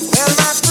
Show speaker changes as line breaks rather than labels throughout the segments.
Come on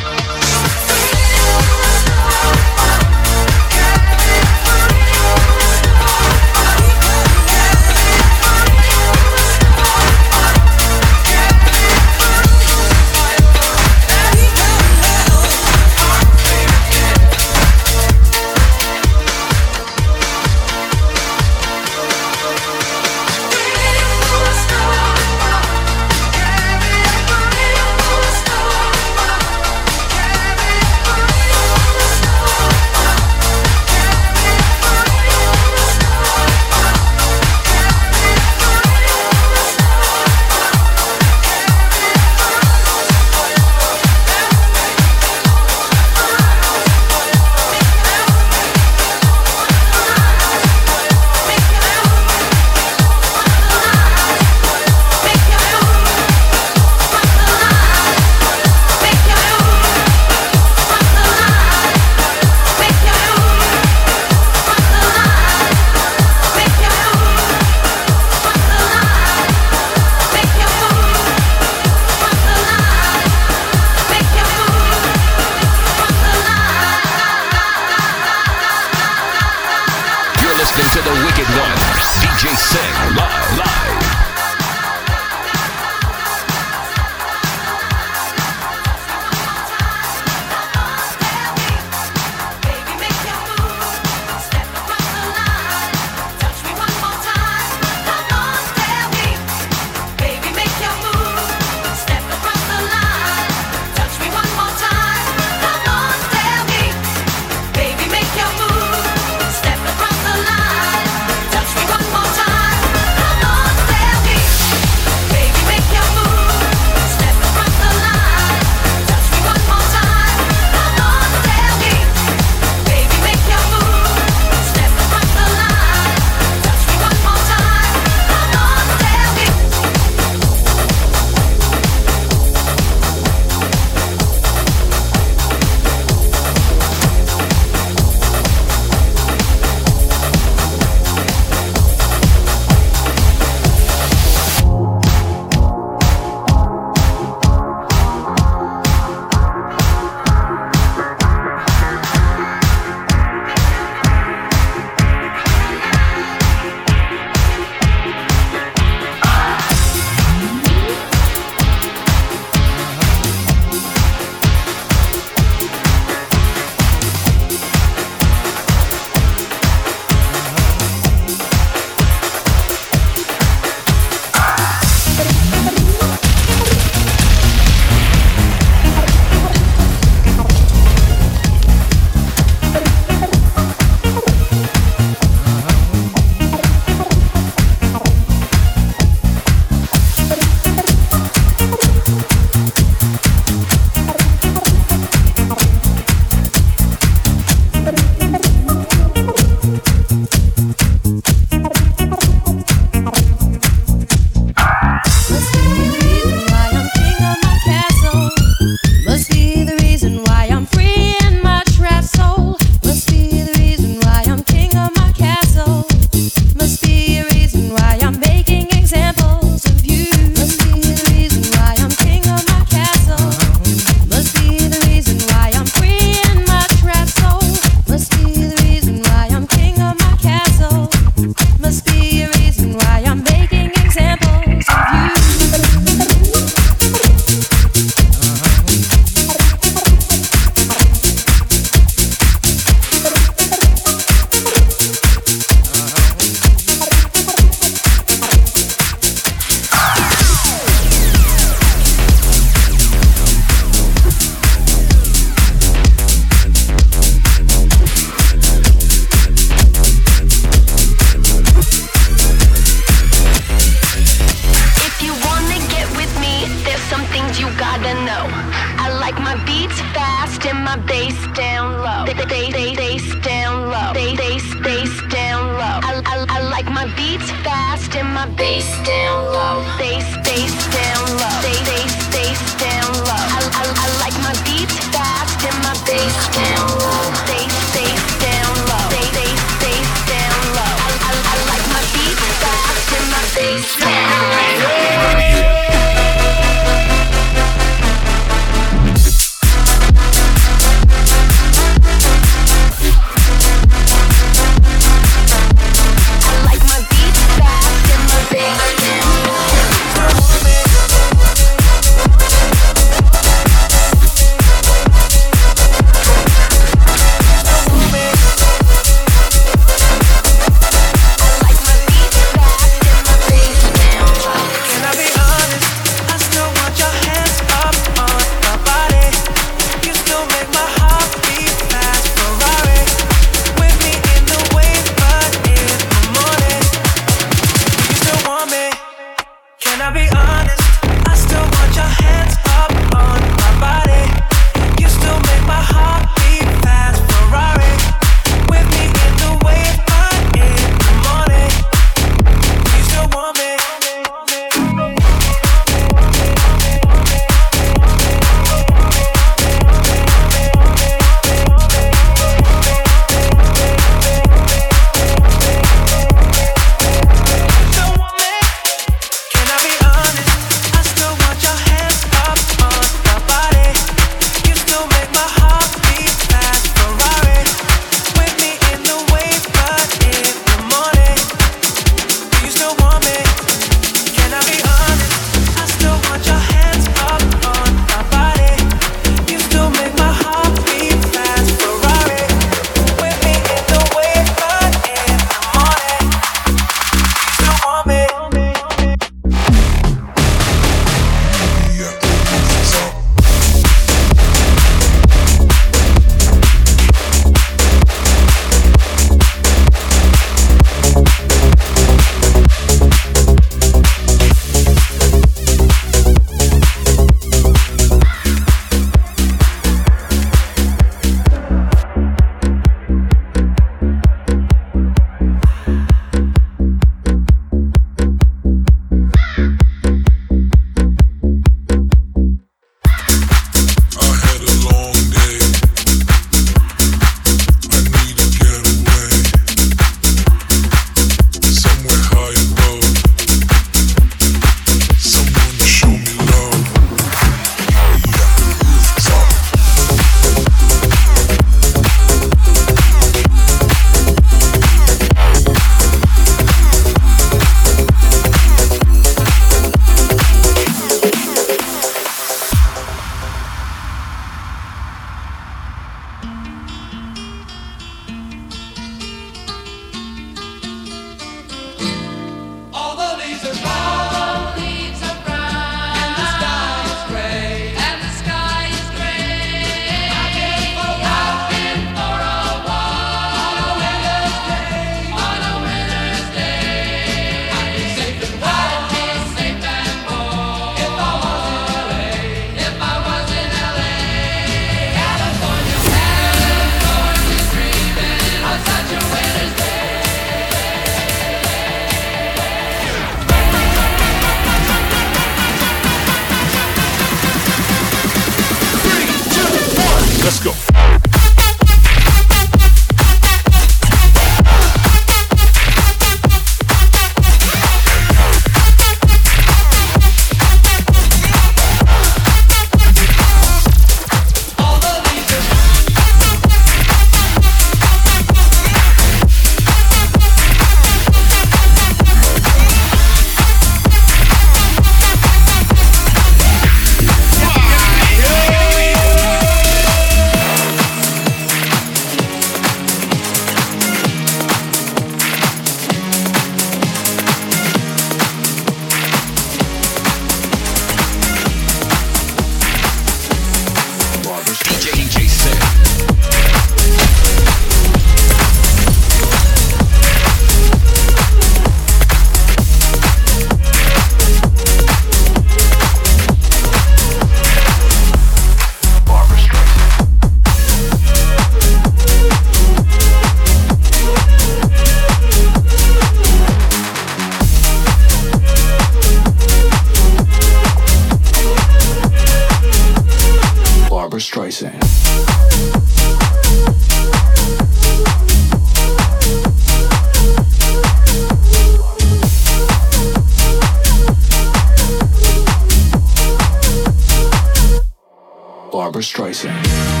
Streisand.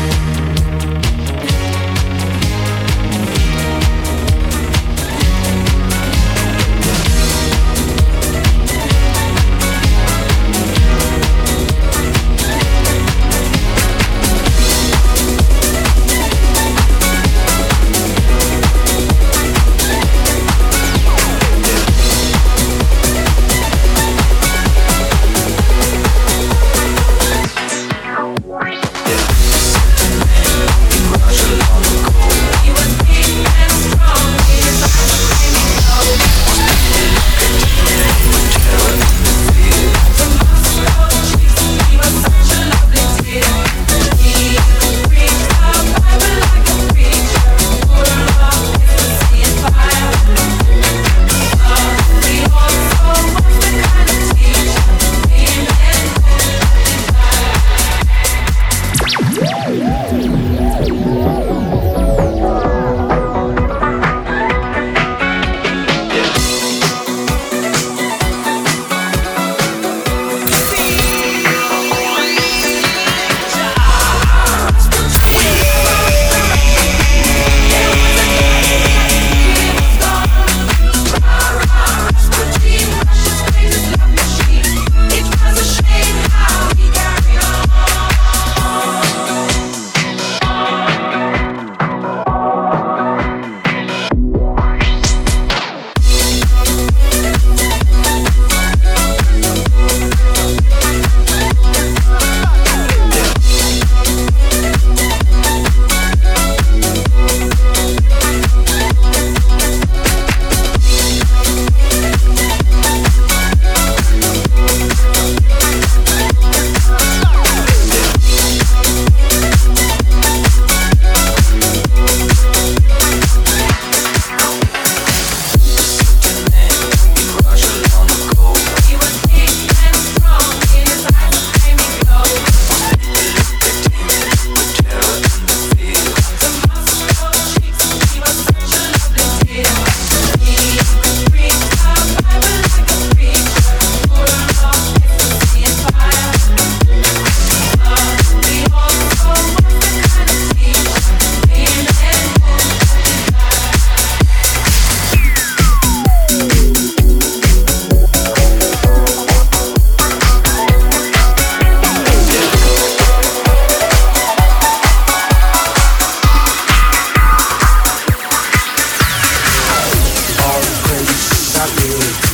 you.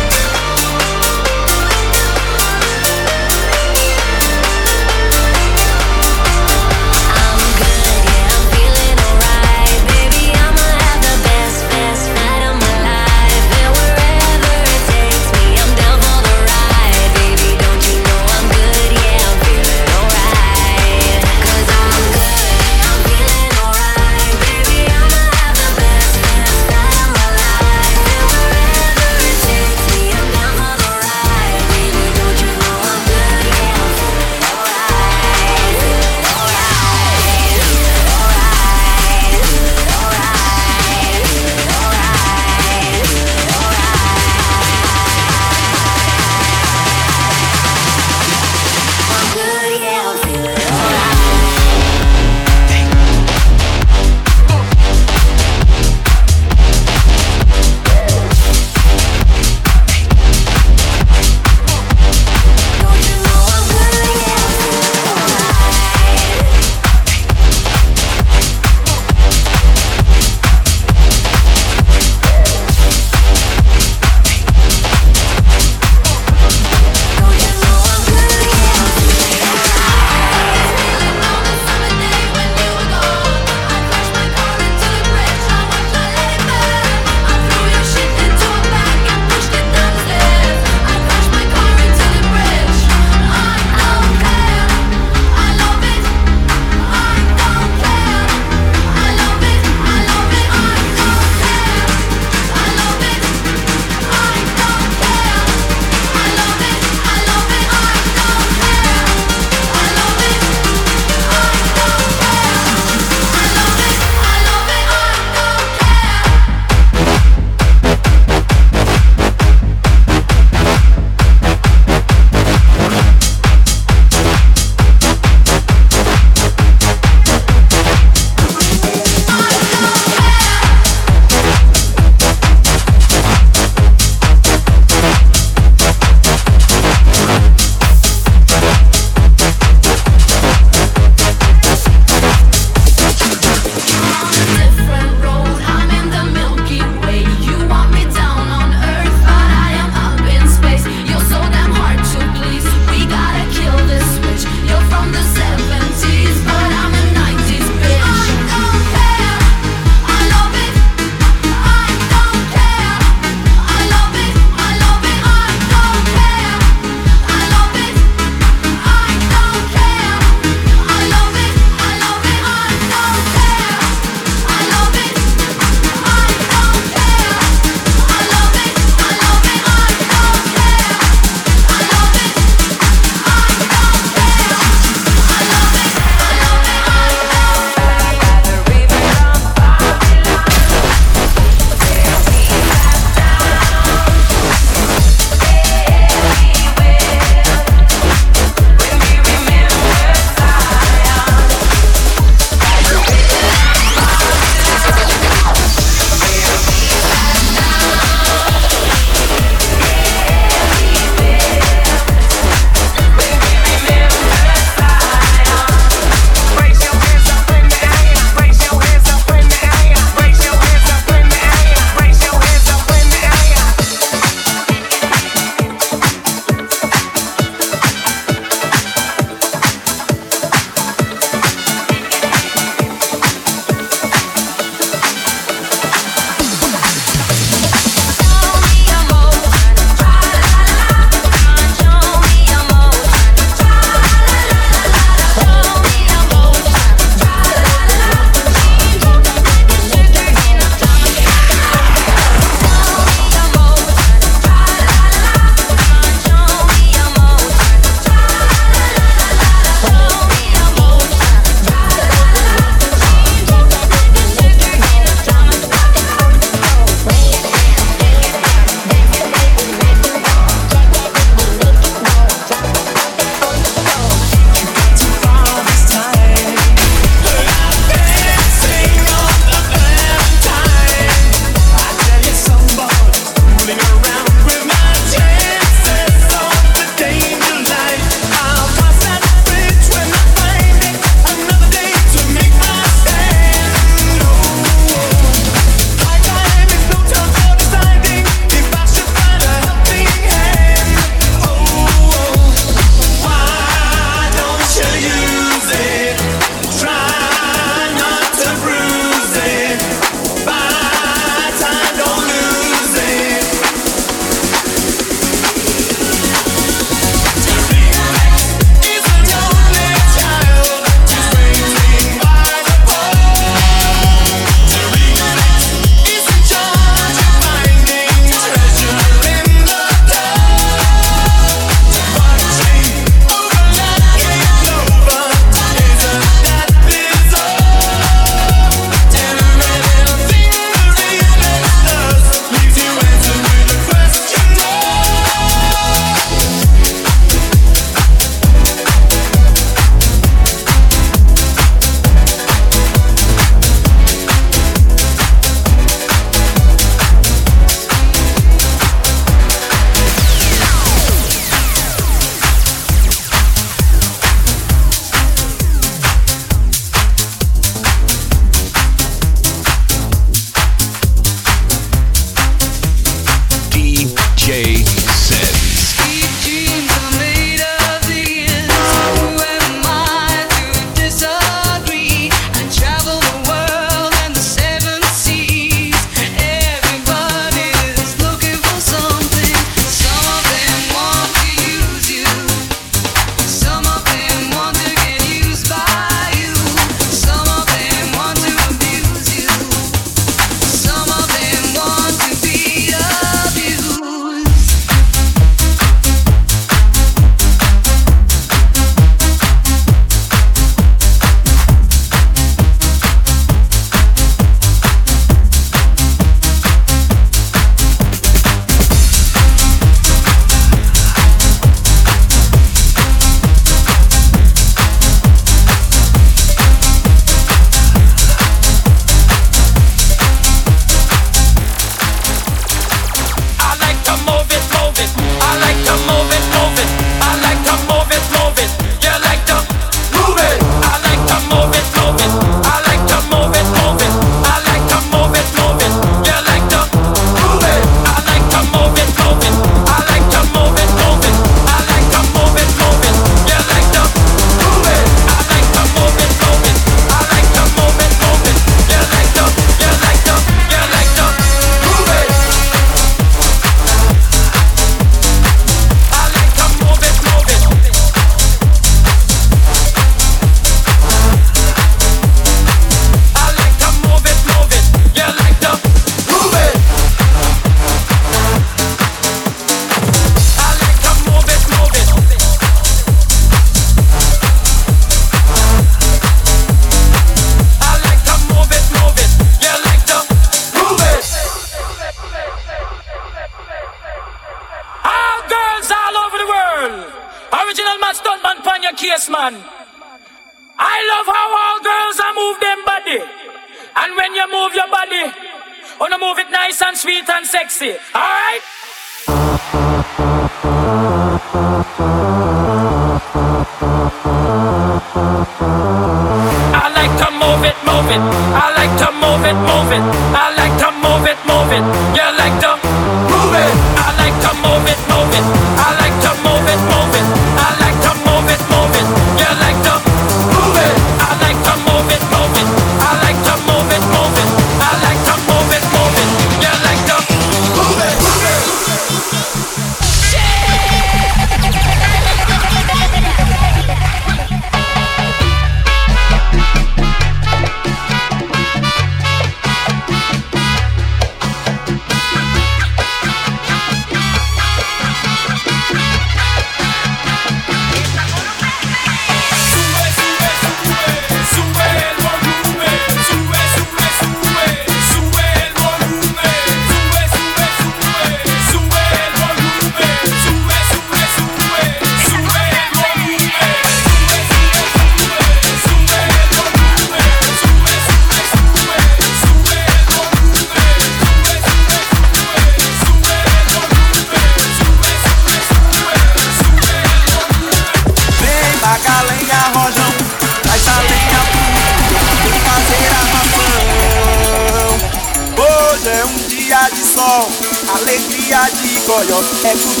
De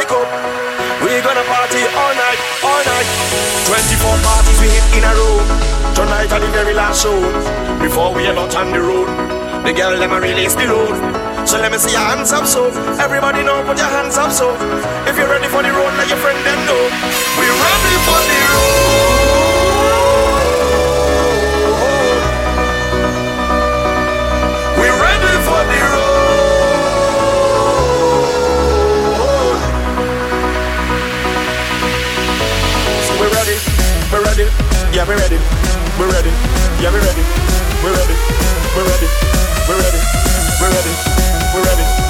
mic up. We gonna party all night, all night. 24 parties we hit in a row. Tonight are the very last show. Before we are out on the road, the girl them a release the road, So let me see your hands up, so everybody know put your hands up, so if you're ready for the road, let your friend them know. We're ready for the road. Yeah, we're ready. We're ready. Yeah, we're ready. We're ready. We're ready. We're ready. We're ready. We're ready. We're ready.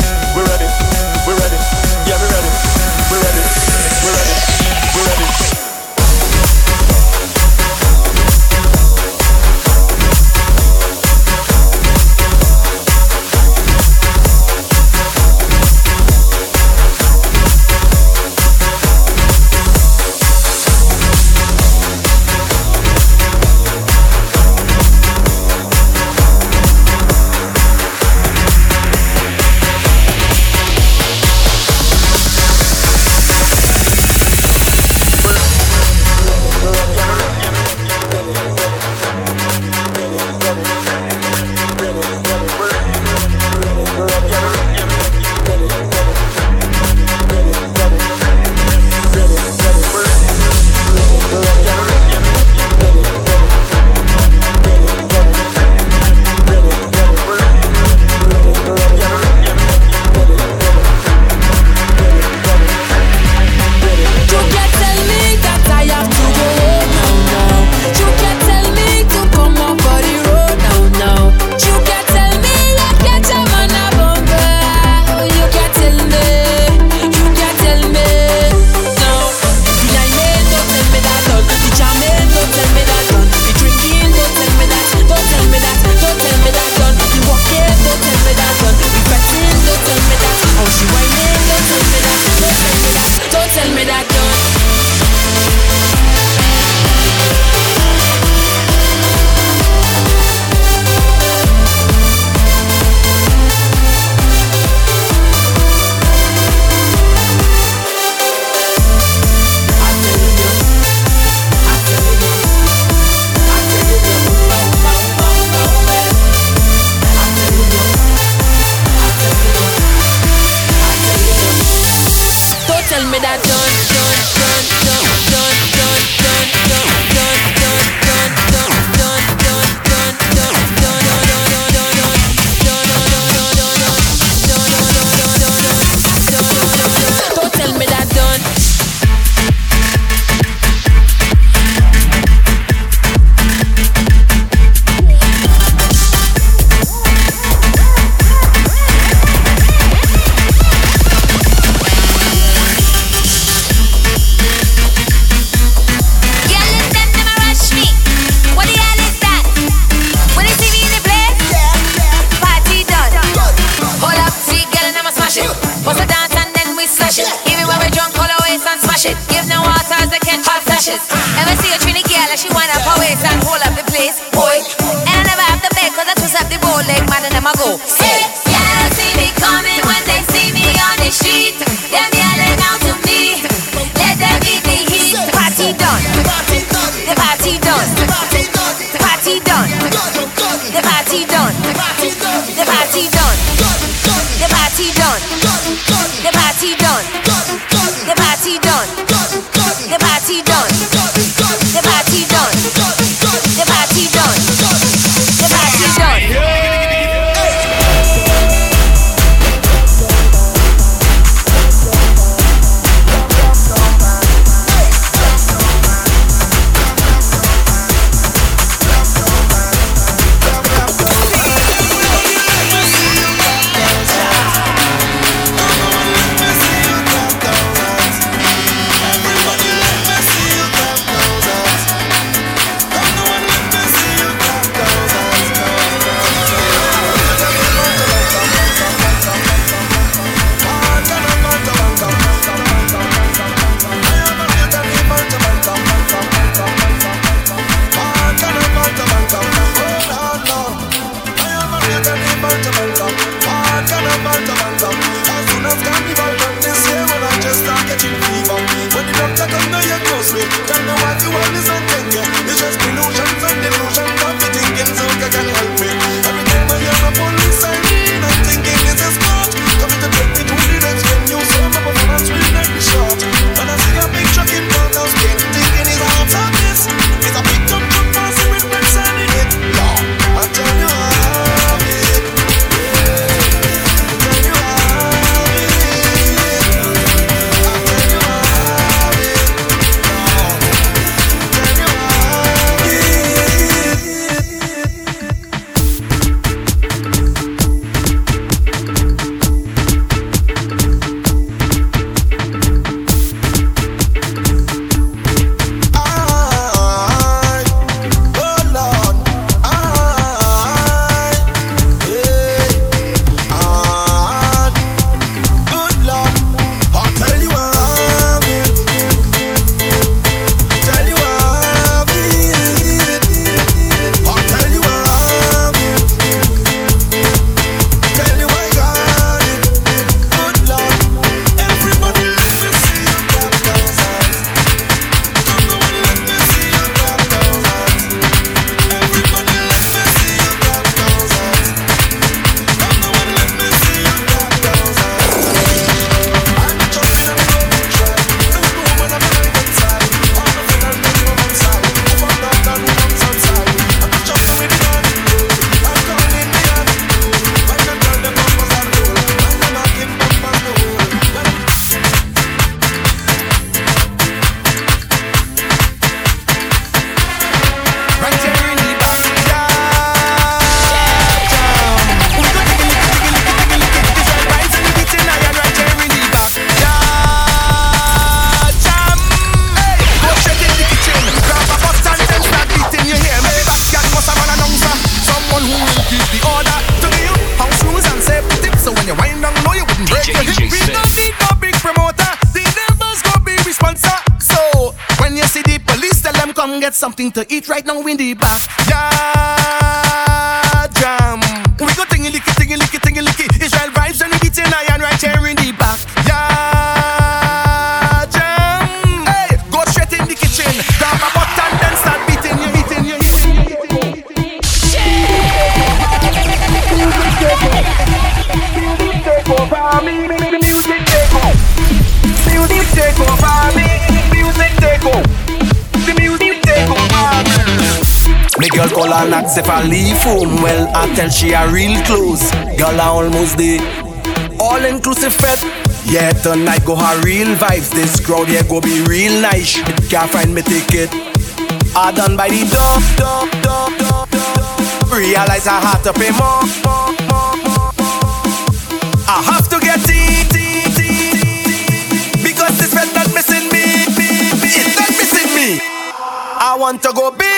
she
a
real close. Girl, I almost there. All inclusive fest. Yeah, tonight go her real vibes. This crowd here go be real nice. Can't find me ticket. I done by the door. door, door, door, door. Realize I had to pay more. I have to get it. Because this fest not missing me. It's not missing me. I want to go big.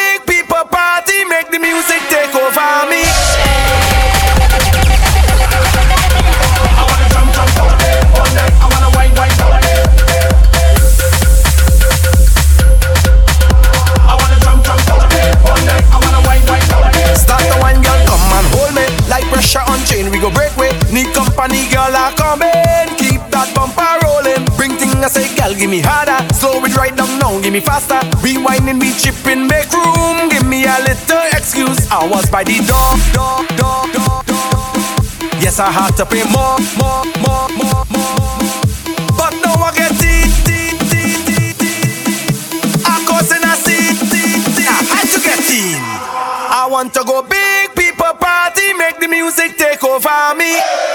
me harder. Slow it right down now, give me faster. Rewinding, we chipping, make room. Give me a little excuse. I was by the door, door, door, door, door. Yes, I had to pay more, more, more, more, more. But now I get it, it, it, it, it. I cause and I see it, to get in. I want to go big, people party, make the music take over me.
Hey!